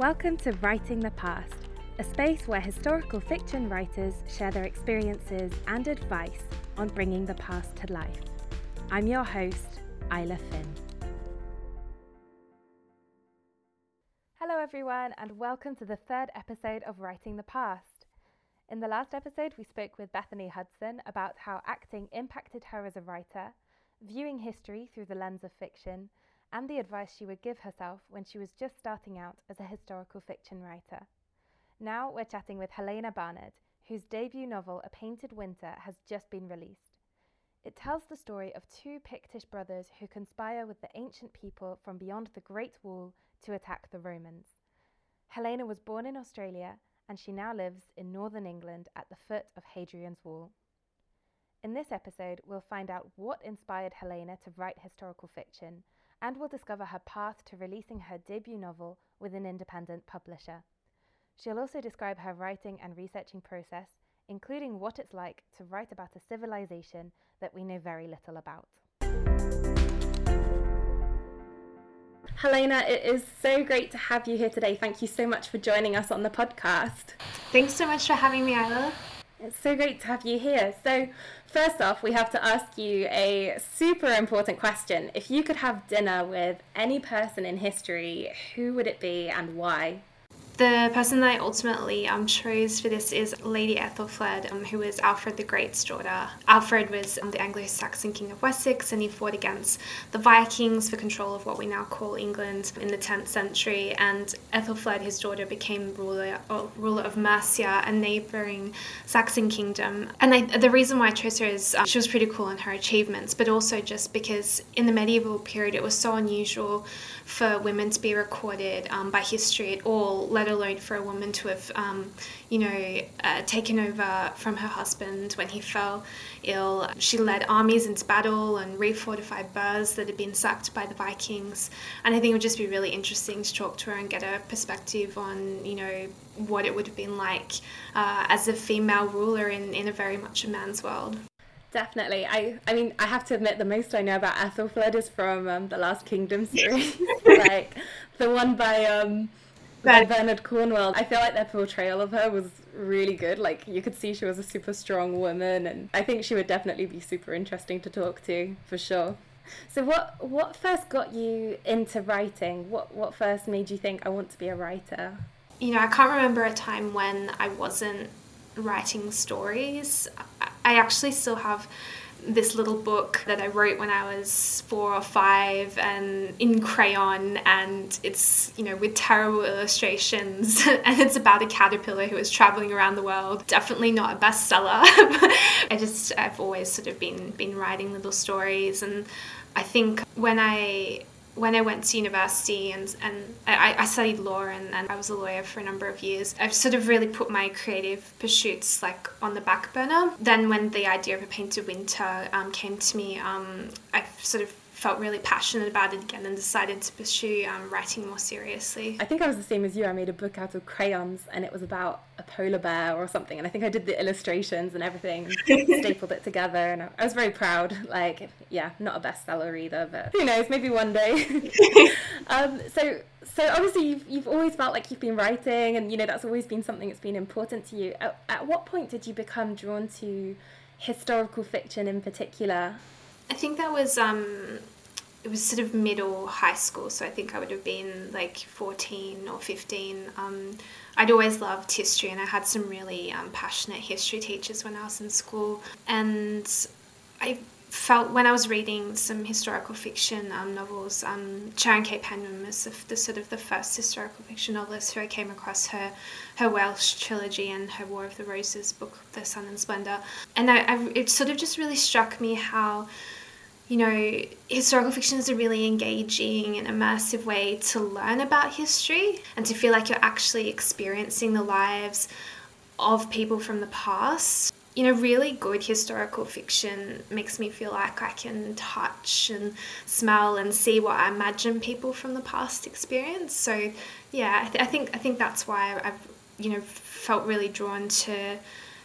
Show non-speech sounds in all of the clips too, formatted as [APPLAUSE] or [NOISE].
Welcome to Writing the Past, a space where historical fiction writers share their experiences and advice on bringing the past to life. I'm your host, Isla Finn. Hello, everyone, and welcome to the third episode of Writing the Past. In the last episode, we spoke with Bethany Hudson about how acting impacted her as a writer, viewing history through the lens of fiction, and the advice she would give herself when she was just starting out as a historical fiction writer. Now we're chatting with Helena Barnard, whose debut novel, A Painted Winter, has just been released. It tells the story of two Pictish brothers who conspire with the ancient people from beyond the Great Wall to attack the Romans. Helena was born in Australia and she now lives in northern England at the foot of Hadrian's Wall. In this episode, we'll find out what inspired Helena to write historical fiction and we'll discover her path to releasing her debut novel with an independent publisher. She'll also describe her writing and researching process, including what it's like to write about a civilization that we know very little about. Helena, it is so great to have you here today. Thank you so much for joining us on the podcast. Thanks so much for having me, Isla. It's so great to have you here. So, first off, we have to ask you a super important question. If you could have dinner with any person in history, who would it be and why? The person that I ultimately um, chose for this is Lady Ethelfled, um, who was Alfred the Great's daughter. Alfred was um, the Anglo Saxon king of Wessex and he fought against the Vikings for control of what we now call England in the 10th century. And Ethelfled, his daughter, became ruler, uh, ruler of Mercia, a neighboring Saxon kingdom. And I, the reason why I chose her is uh, she was pretty cool in her achievements, but also just because in the medieval period it was so unusual for women to be recorded um, by history at all, let alone for a woman to have, um, you know, uh, taken over from her husband when he fell ill. She led armies into battle and refortified burhs that had been sacked by the Vikings. And I think it would just be really interesting to talk to her and get a perspective on, you know, what it would have been like uh, as a female ruler in, in a very much a man's world. Definitely. I I mean, I have to admit, the most I know about Ethelfled is from um, the Last Kingdom series, [LAUGHS] like the one by um, by Bernard Cornwell. I feel like their portrayal of her was really good. Like you could see she was a super strong woman, and I think she would definitely be super interesting to talk to for sure. So what what first got you into writing? What what first made you think I want to be a writer? You know, I can't remember a time when I wasn't writing stories. I actually still have this little book that I wrote when I was four or five and in crayon and it's you know with terrible illustrations [LAUGHS] and it's about a caterpillar who is traveling around the world. Definitely not a bestseller [LAUGHS] I just I've always sort of been been writing little stories and I think when I when I went to university and, and I, I studied law and, and I was a lawyer for a number of years, I've sort of really put my creative pursuits like on the back burner. Then when the idea of a painted winter um, came to me, um, I sort of felt really passionate about it again and decided to pursue um, writing more seriously. I think I was the same as you. I made a book out of crayons and it was about a polar bear or something. And I think I did the illustrations and everything [LAUGHS] stapled it together. And I was very proud. Like, yeah, not a bestseller either, but who knows, maybe one day. [LAUGHS] um, so, so obviously you've, you've always felt like you've been writing and, you know, that's always been something that's been important to you. At, at what point did you become drawn to historical fiction in particular? I think that was um, it was sort of middle high school, so I think I would have been like fourteen or fifteen. Um, I'd always loved history, and I had some really um, passionate history teachers when I was in school, and I felt when I was reading some historical fiction um, novels, um, Sharon K. Penman was the, the, sort of the first historical fiction novelist who I came across her her Welsh trilogy and her War of the Roses book, The Sunne in Splendour, and I, I, it sort of just really struck me how you know, historical fiction is a really engaging and immersive way to learn about history and to feel like you're actually experiencing the lives of people from the past. You know, really good historical fiction makes me feel like I can touch and smell and see what I imagine people from the past experience. So, yeah, I, th- I think I think that's why I've you know felt really drawn to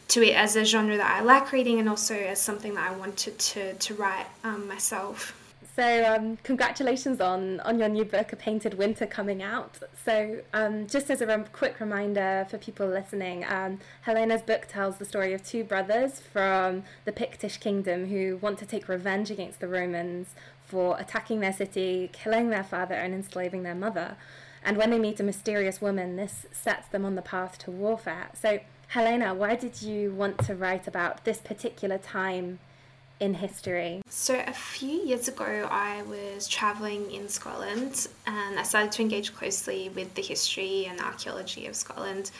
to it as a genre that I like reading and also as something that I wanted to, to write um, myself. So, um, congratulations on, on your new book, A Painted Winter, coming out. So, um, just as a rem- quick reminder for people listening, um, Helena's book tells the story of two brothers from the Pictish kingdom who want to take revenge against the Romans for attacking their city, killing their father, and enslaving their mother. And when they meet a mysterious woman, this sets them on the path to warfare. So, Helena, why did you want to write about this particular time in history? So, a few years ago, I was traveling in Scotland and I started to engage closely with the history and archaeology of Scotland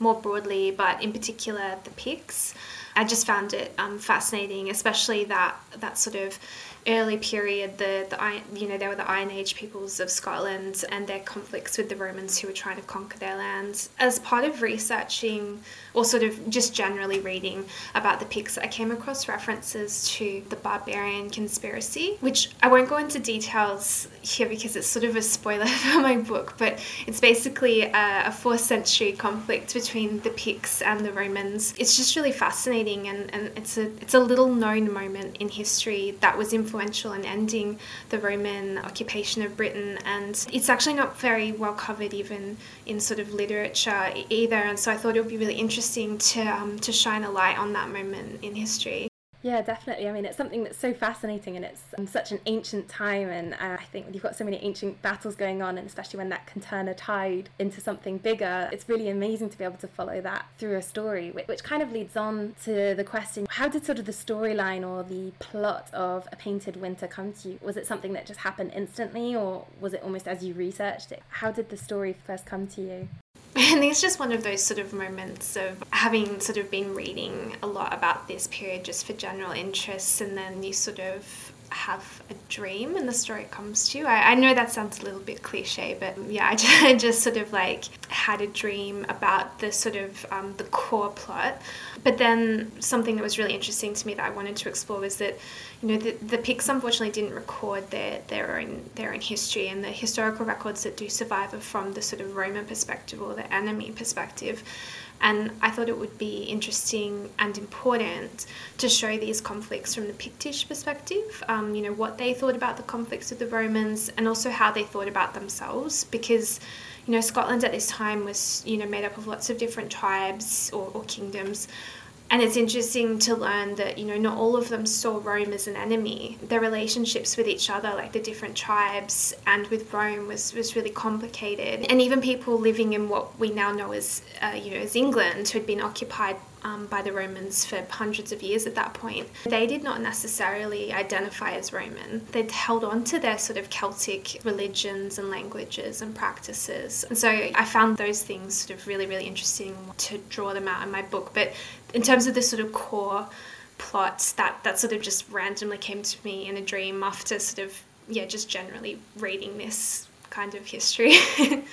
more broadly, but in particular the Picts. I just found it um, fascinating, especially that that sort of early period, the, the you know, they were the Iron Age peoples of Scotland and their conflicts with the Romans who were trying to conquer their lands. As part of researching, or sort of just generally reading about the Picts, I came across references to the barbarian conspiracy, which I won't go into details here because it's sort of a spoiler [LAUGHS] for my book, but it's basically a, a fourth century conflict between the Picts and the Romans. It's just really fascinating and, and it's a it's a little known moment in history that was influential in ending the Roman occupation of Britain, and it's actually not very well covered even in sort of literature either. And so I thought it would be really interesting to um, to shine a light on that moment in history. Yeah, definitely. I mean, it's something that's so fascinating and it's um, such an ancient time. And uh, I think you've got so many ancient battles going on, and especially when that can turn a tide into something bigger, it's really amazing to be able to follow that through a story, which, which kind of leads on to the question how did sort of the storyline or the plot of A Painted Winter come to you? Was it something that just happened instantly, or was it almost as you researched it? How did the story first come to you? [LAUGHS] And it's just one of those sort of moments of having sort of been reading a lot about this period just for general interests, and then you sort of have a dream and the story comes to you. I, I know that sounds a little bit cliche, but yeah, [LAUGHS] I just, I just sort of like had a dream about the sort of um, the core plot. But then something that was really interesting to me that I wanted to explore was that, you know, the, the Picts unfortunately didn't record their, their own their own history, and the historical records that do survive are from the sort of Roman perspective or the enemy perspective. And I thought it would be interesting and important to show these conflicts from the Pictish perspective, um, you know, what they thought about the conflicts with the Romans and also how they thought about themselves. Because you know Scotland at this time was you know made up of lots of different tribes or, or kingdoms and it's interesting to learn that you know not all of them saw Rome as an enemy. Their relationships with each other, like the different tribes and with Rome, was was really complicated. And even people living in what we now know as uh, you know as England, who had been occupied um, by the Romans for hundreds of years at that point, they did not necessarily identify as Roman. They'd held on to their sort of Celtic religions and languages and practices. And so I found those things sort of really, really interesting to draw them out in my book. But in terms of the sort of core plots that that sort of just randomly came to me in a dream after sort of yeah just generally reading this kind of history [LAUGHS]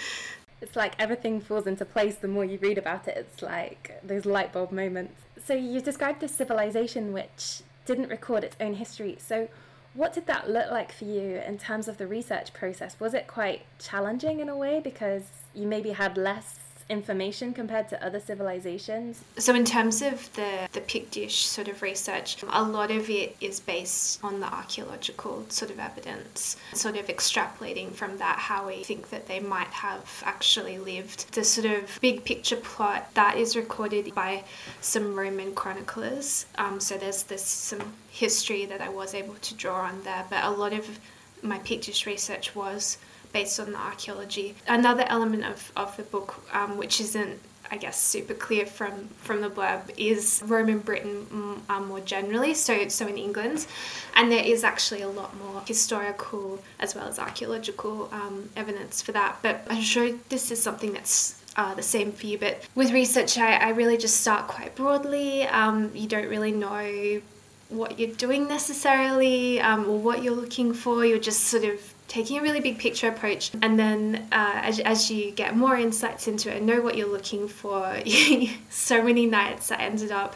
it's like everything falls into place the more you read about it. It's like those light bulb moments. So you described this civilization which didn't record its own history. So what did that look like for you in terms of the research process? Was it quite challenging in a way because you maybe had less information compared to other civilizations? So, in terms of the, the Pictish sort of research, a lot of it is based on the archaeological sort of evidence, sort of extrapolating from that how we think that they might have actually lived. The sort of big picture plot that is recorded by some Roman chroniclers. Um, so, there's this some history that I was able to draw on there, but a lot of my Pictish research was based on the archaeology. Another element of, of the book, um, which isn't I guess super clear from from the blurb is Roman Britain mm, um, more generally. So so in England, and there is actually a lot more historical as well as archaeological um, evidence for that. But I'm sure this is something that's uh, the same for you. But with research, I, I really just start quite broadly. Um, you don't really know what you're doing necessarily um, or what you're looking for. You're just sort of taking a really big picture approach and then uh, as, as you get more insights into it and know what you're looking for [LAUGHS] so many nights i ended up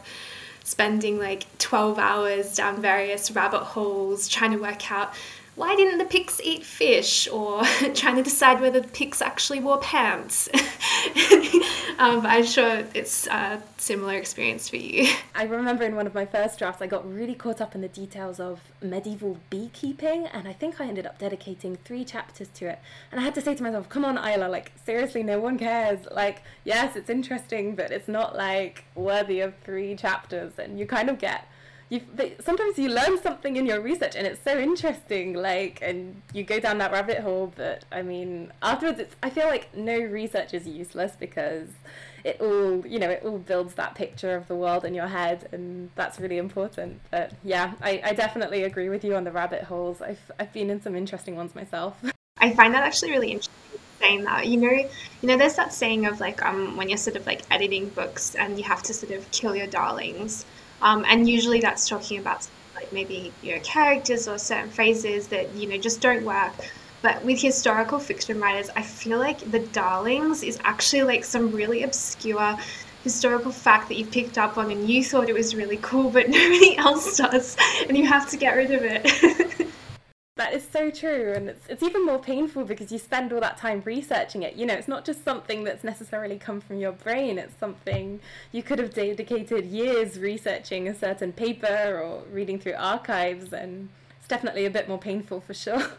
spending like 12 hours down various rabbit holes trying to work out why didn't the Picts eat fish? Or [LAUGHS] trying to decide whether the Picts actually wore pants. [LAUGHS] um, I'm sure it's a similar experience for you. [LAUGHS] I remember in one of my first drafts, I got really caught up in the details of medieval beekeeping, and I think I ended up dedicating three chapters to it. And I had to say to myself, come on, Isla, like, seriously, no one cares. Like, yes, it's interesting, but it's not like worthy of three chapters. And you kind of get you sometimes you learn something in your research and it's so interesting like and you go down that rabbit hole but i mean afterwards it's i feel like no research is useless because it all you know it all builds that picture of the world in your head and that's really important. But yeah i, I definitely agree with you on the rabbit holes. I've, I've been in some interesting ones myself. [LAUGHS] I find that actually really interesting saying that you know you know there's that saying of like um when you're sort of like editing books and you have to sort of kill your darlings um, and usually that's talking about like maybe your know characters or certain phrases that you know just don't work. But with historical fiction writers, I feel like the darlings is actually like some really obscure historical fact that you picked up on and you thought it was really cool, but [LAUGHS] nobody else does, and you have to get rid of it. [LAUGHS] That is so true, and it's it's even more painful because you spend all that time researching it. You know, it's not just something that's necessarily come from your brain. It's something you could have dedicated years researching a certain paper or reading through archives, and it's definitely a bit more painful for sure.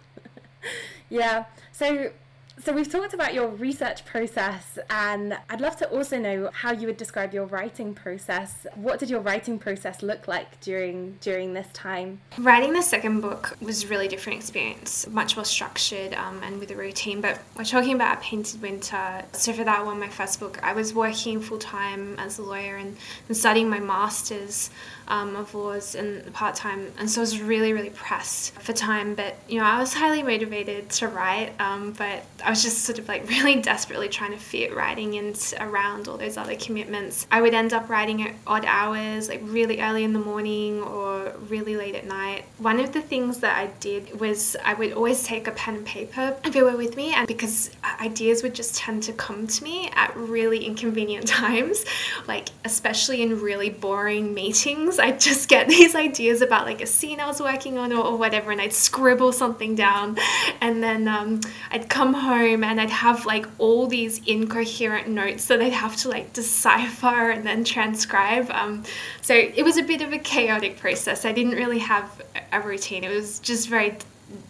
[LAUGHS] yeah. So so we've talked about your research process, and I'd love to also know how you would describe your writing process. What did your writing process look like during during this time? Writing the second book was a really different experience, much more structured um, and with a routine. But we're talking about a Painted Winter. So for that one, my first book, I was working full time as a lawyer and, and studying my masters um, of laws and part time, and so I was really really pressed for time. But you know, I was highly motivated to write, um, but I was just sort of like [LAUGHS] really desperately trying to fit writing in around all those other commitments. I would end up writing at odd hours, like really early in the morning or really late at night. One of the things that I did was I would always take a pen and paper if it were with me, and because ideas would just tend to come to me at really inconvenient [LAUGHS] times, like especially in really boring meetings I'd just get [LAUGHS] these ideas about like a scene I was working on or, or whatever, and I'd scribble something down. And then um, I'd come home and I'd have like all these incoherent notes that I'd have to like decipher and then transcribe. Um, so it was a bit of a chaotic process. I didn't really have a routine, it was just very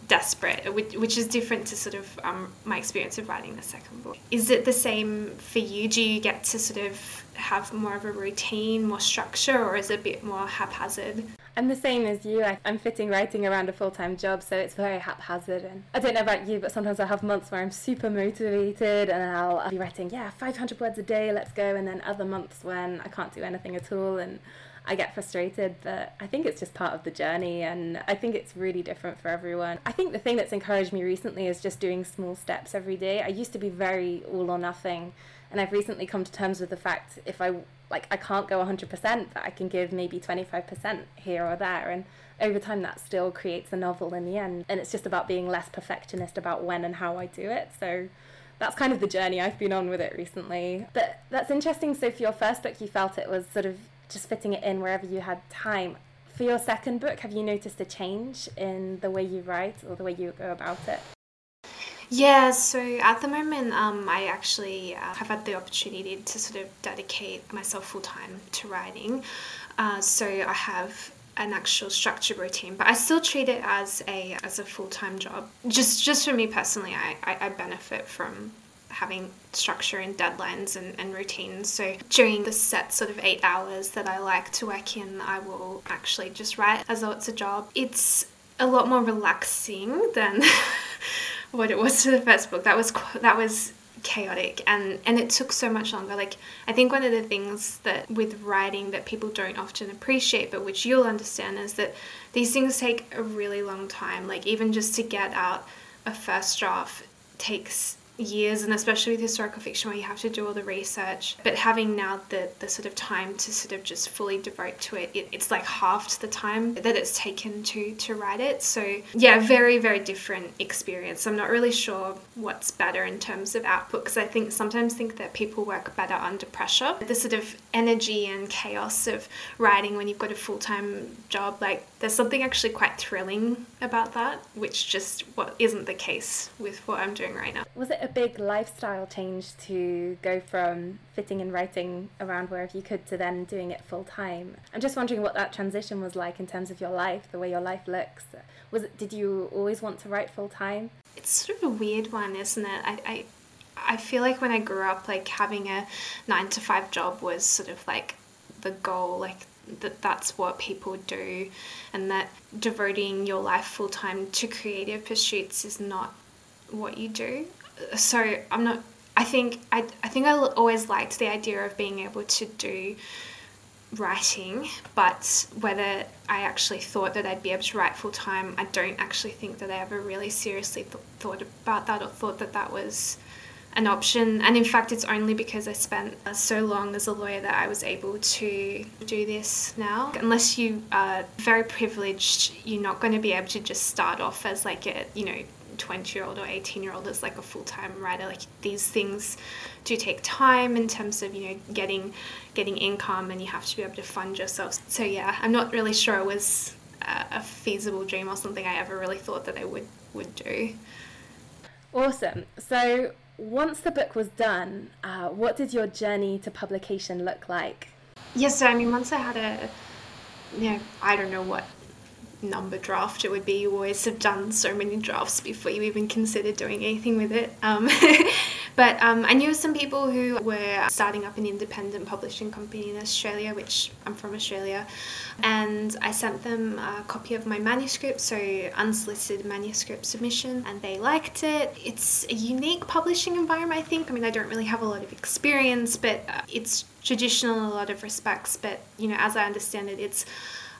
desperate, which, which is different to sort of um, my experience of writing the second book. Is it the same for you? Do you get to sort of have more of a routine, more structure, or is it a bit more haphazard? I'm the same as you. I, am fitting writing around a full time job, so it's very haphazard. And I don't know about you, but sometimes I have months where I'm super motivated and I'll, I'll be writing, yeah, 500 words a day, let's go. And then other months when I can't do anything at all and I get frustrated, but I think it's just part of the journey and I think it's really different for everyone. I think the thing that's encouraged me recently is just doing small steps every day. I used to be very all or nothing and I've recently come to terms with the fact if I like I can't go 100% but I can give maybe 25% here or there. And over time that still creates a novel in the end. And it's just about being less perfectionist about when and how I do it. So that's kind of the journey I've been on with it recently. But that's interesting. So for your first book you felt it was sort of just fitting it in wherever you had time. For your second book have you noticed a change in the way you write or the way you go about it yeah, so at the moment, um, I actually uh, have had the opportunity to sort of dedicate myself full time to writing. Uh, so I have an actual structured routine, but I still treat it as a as a full time job. Just just for me personally, I, I, I benefit from having structure and deadlines and, and routines. So during the set sort of eight hours that I like to work in, I will actually just write as though it's a job. It's a lot more relaxing than [LAUGHS] what it was to the first book. That was that was chaotic and and it took so much longer like i think one of the things that with writing that people don't often appreciate but which you'll understand is that these things take a really long time like even just to get out a first draft takes years and especially with historical fiction where you have to do all the research but having now the the sort of time to sort of just fully devote to it, it it's like halved the time that it's taken to to write it. So yeah very very different experience. I'm not really sure what's better in terms of output because i think sometimes think that people work better under pressure. The sort of energy and chaos of writing when you've got a full-time job like there's something actually quite thrilling about that which just what isn't the case with what i'm doing right now was it a big lifestyle change to go from fitting and writing around wherever you could to then doing it full time. I'm just wondering what that transition was like in terms of your life, the way your life looks. Was it, did you always want to write full time? It's sort of a weird one, isn't it? I, I I feel like when I grew up, like having a nine to five job was sort of like the goal, like that that's what people do, and that devoting your life full time to creative pursuits is not what you do so I'm not. I think I I think I always liked the idea of being able to do writing, but whether I actually thought that I'd be able to write full time, I don't actually think that I ever really seriously th- thought about that or thought that that was an option. And in fact, it's only because I spent so long as a lawyer that I was able to do this now. Unless you are very privileged, you're not going to be able to just start off as like a, you know, 20 year old or 18 year old as like a full-time writer like these things do take time in terms of you know getting getting income and you have to be able to fund yourself so yeah i'm not really sure it was a feasible dream or something i ever really thought that i would would do awesome so once the book was done uh, what did your journey to publication look like yes so i mean once i had a you know i don't know what number draft it would be. You always have done so many drafts before you even consider doing anything with it. Um, [LAUGHS] but um, I knew some people who were starting up an independent publishing company in Australia, which I'm from Australia, and I sent them a copy of my manuscript, so unsolicited manuscript submission, and they liked it. It's a unique publishing environment, I think. I mean, I don't really have a lot of experience, but uh, it's traditional in a lot of respects. But you know, as I understand it, it's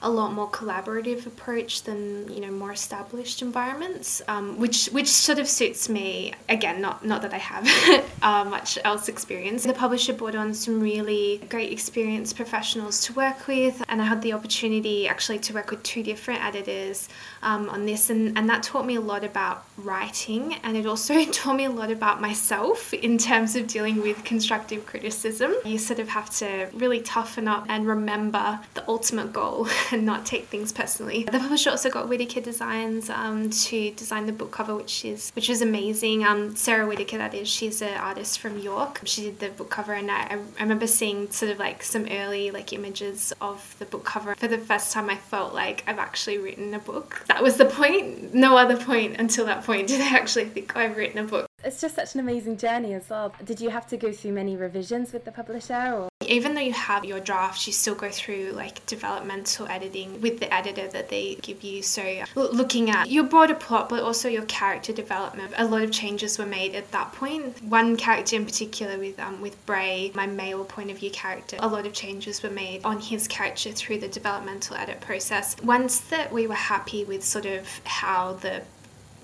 a lot more collaborative approach than you know more established environments, um, which which sort of suits me. Again, not not that I have [LAUGHS] uh, much else experience. The publisher brought on some really great experienced professionals to work with, and I had the opportunity actually to work with two different editors um, on this, and and that taught me a lot about writing, and it also [LAUGHS] taught me a lot about myself in terms of dealing with constructive criticism. You sort of have to really toughen up and remember the ultimate goal [LAUGHS] and [LAUGHS] not take things personally. The publisher also got Whitaker Designs um, to design the book cover, which is which was amazing. Um, Sarah Whitaker, that is, she's an artist from York. She did the book cover, and I, I remember seeing sort of like some early like images of the book cover. For the first time, I felt like I've actually written a book. That was the point. No other point until that point did I actually think oh, I've written a book. It's just such an amazing journey as well. Did you have to go through many revisions with the publisher or even though you have your draft, you still go through like developmental editing with the editor that they give you. So, looking at your broader plot, but also your character development, a lot of changes were made at that point. One character in particular, with um, with Bray, my male point of view character, a lot of changes were made on his character through the developmental edit process. Once that we were happy with sort of how the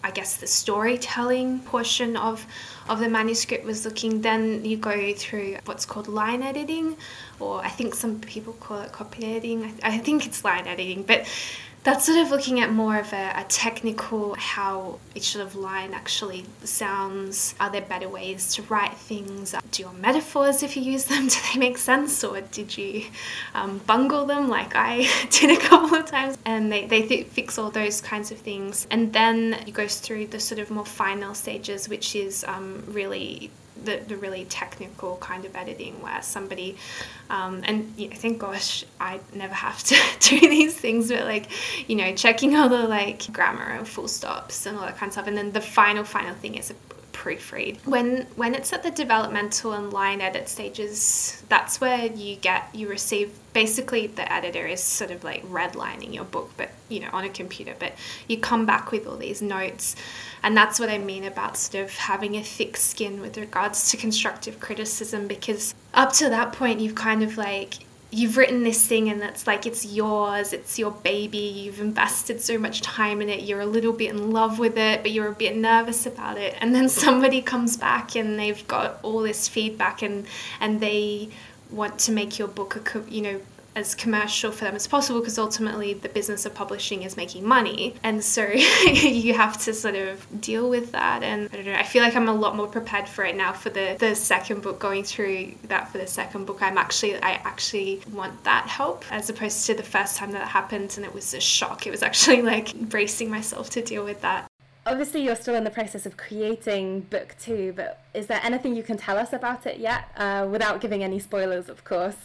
I guess the storytelling portion of of the manuscript was looking. Then you go through what's called line editing, or I think some people call it copy editing. I, I think it's line editing, but that's sort of looking at more of a, a, technical how each sort of line actually sounds. Are there better ways to write things? Do your metaphors, if you use them, [LAUGHS] do they make sense? Or did you um, bungle them like I [LAUGHS] did a couple of times? And they, they th- fix all those kinds of things. And then it goes through the sort of more final stages, which is um, really the, the really technical kind of editing where somebody um, and know, thank gosh I never have to [LAUGHS] do these things but like you know checking all the like grammar and full stops and all that kind of stuff. And then the final final thing is proofread. When when it's at the developmental and line edit stages that's where you get you receive basically the editor is sort of like redlining your book but you know on a computer but you come back with all these notes. And that's what I mean about sort of having a thick skin with regards to constructive criticism because up to that point you've kind of like you've written this thing and it's like it's yours, it's your baby, you've invested so much time in it, you're a little bit in love with it, but you're a bit nervous about it. And then somebody comes back and they've got all this feedback and and they want to make your book a you know as commercial for them as possible because ultimately the business of publishing is making money. And so [LAUGHS] you have to sort of deal with that. And I don't know I feel like I'm a lot more prepared for it now for the the second book going through that for the second book. I'm actually I actually want that help as opposed to the first time that happened and it was a shock. It was actually like bracing myself to deal with that. Obviously, you're still in the process of creating book two, but is there anything you can tell us about it yet, uh, without giving any spoilers, of course?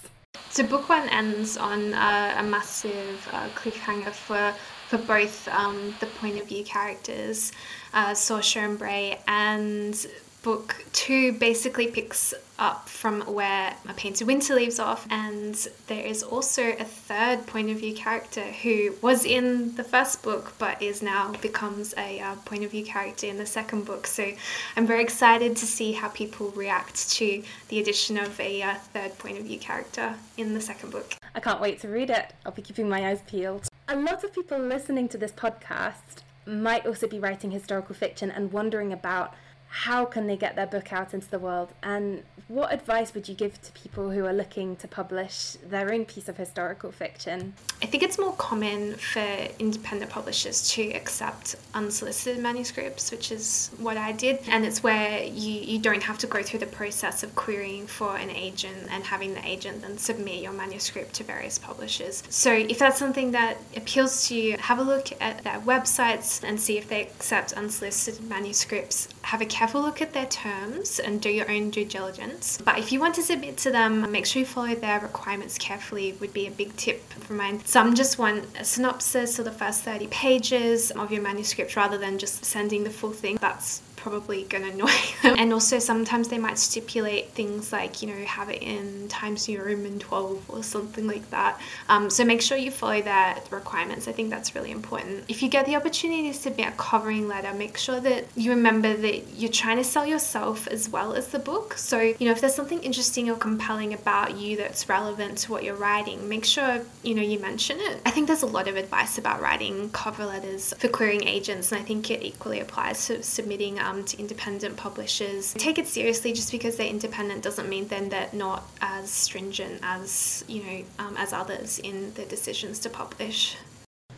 So book one ends on uh, a massive uh, cliffhanger for for both um, the point of view characters, uh, Saoirse and Bray, and book two basically picks up from where A Painted Winter leaves off, and there is also a third point of view character who was in the first book but is now becomes a uh, point of view character in the second book. So I'm very excited to see how people react to the addition of a uh, third point of view character in the second book. I can't wait to read it. I'll be keeping my eyes peeled. A lot of people listening to this podcast might also be writing historical fiction and wondering about how can they get their book out into the world? And what advice would you give to people who are looking to publish their own piece of historical fiction? I think it's more common for independent publishers to accept unsolicited manuscripts which is what i did. And it's where you, you don't have to go through the process of querying for an agent and having the agent then submit your manuscript to various publishers. So if that's something that appeals to you have a look at their websites and see if they accept unsolicited manuscripts. Have a careful look at their terms and do your own due diligence. But if you want to submit to them, make sure you follow their requirements carefully, would be a big tip for mine. Some just want a synopsis of the first 30 pages of your manuscript rather than just sending the full thing. That's probably going [LAUGHS] to annoy them. And also, sometimes they might stipulate things like, you know, have it in Times New Roman 12 or something like that. Um, so make sure you follow their requirements. I think that's really important. If you get the opportunity to submit a covering letter, make sure that you remember that you're trying to sell yourself as well as the book. So, you know, if there's something interesting or compelling about you that's relevant to what you're writing, make sure, you know, you mention it. I think there's a lot of advice about writing cover letters for querying agents, and I think it equally applies to submitting um, to independent publishers. Take it seriously just because they're independent doesn't mean then they're not as stringent as, you know, um, as others in their decisions to publish.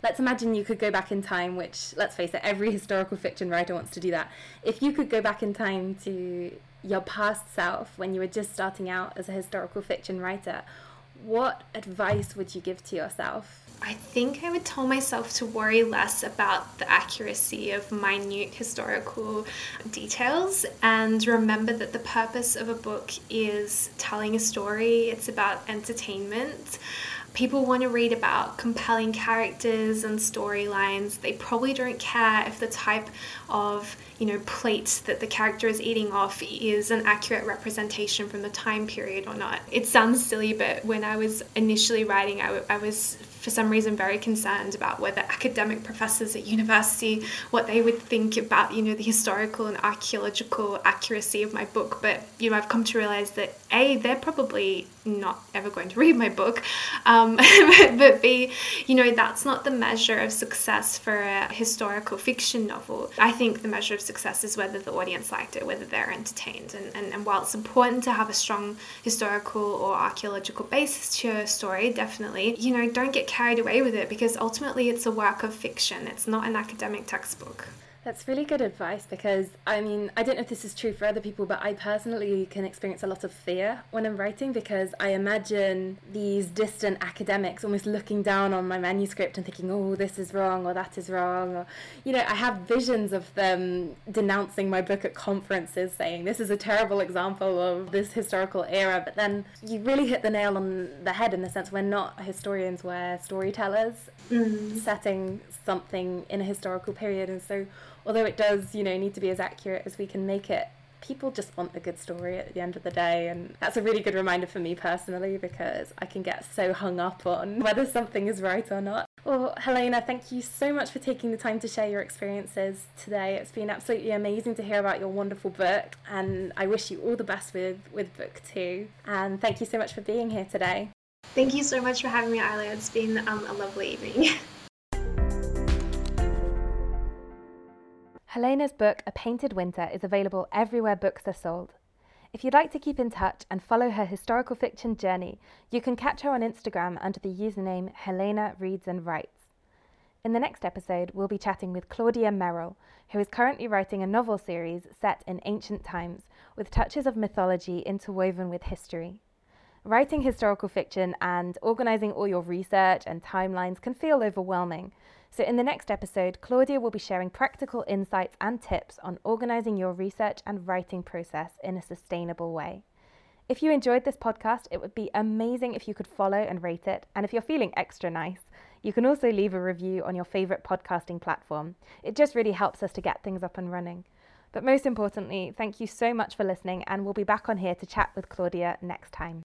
Let's imagine you could go back in time, which, let's face it, every historical fiction writer wants to do that. If you could go back in time to your past self when you were just starting out as a historical fiction writer, what advice would you give to yourself? I think I would tell myself to worry less about the accuracy of minute historical details and remember that the purpose of a book is telling a story, it's about entertainment. People want to read about compelling characters and storylines. They probably don't care if the type of you know plate that the character is eating off is an accurate representation from the time period or not. It sounds silly, but when I was initially writing, I, w- I was for some reason very concerned about whether academic professors at university what they would think about you know the historical and archaeological accuracy of my book. But you know I've come to realize that a they're probably not ever going to [LAUGHS] read my book. Um, [LAUGHS] but b you know that's not the measure of success for a historical fiction novel. I think the measure of success is whether the audience liked it whether they're entertained. And, and, and while it's important to have a strong historical or archaeological basis to your story definitely you know don't get carried away with it because ultimately it's a work of fiction, it's not an academic textbook. That's really good advice because I mean, I don't know if this is true for other people, but I personally can experience a lot of fear when I'm writing because I imagine these distant academics almost looking down on my manuscript and thinking, oh, this is wrong or that is wrong. Or, you know, I have visions of them denouncing my book at conferences saying this is a terrible example of this historical era. But then you really hit the nail on the head in the sense we're not historians, we're storytellers mm. setting something in a historical period. And so although it does, you know, need to be as accurate as we can make it, people just want a good story at the end of the day. And that's a really good reminder for me personally because I can get so hung up on [LAUGHS] whether something is right or not. Well, Helena, thank you so much for taking the time to share your experiences today. It's been absolutely amazing to hear about your wonderful book, and I wish you all the best with, with book two. And thank you so much for being here today. Thank you so much for having me, Isla. It's been um, a lovely evening. [LAUGHS] Helena's book, A Painted Winter, is available everywhere books are sold. If you'd like to keep in touch and follow her historical fiction journey, you can catch her on Instagram under the username Helena Reads and Writes. In the next episode, we'll be chatting with Claudia Merrill, who is currently writing a novel series set in ancient times with touches of mythology interwoven with history. Writing historical fiction and organizing all your research and timelines can feel overwhelming. So, in the next episode, Claudia will be sharing practical insights and tips on organizing your research and writing process in a sustainable way. If you enjoyed this podcast, it would be amazing if you could follow and rate it. And if you're feeling extra nice, you can also leave a review on your favorite podcasting platform. It just really helps us to get things up and running. But most importantly, thank you so much for listening, and we'll be back on here to chat with Claudia next time.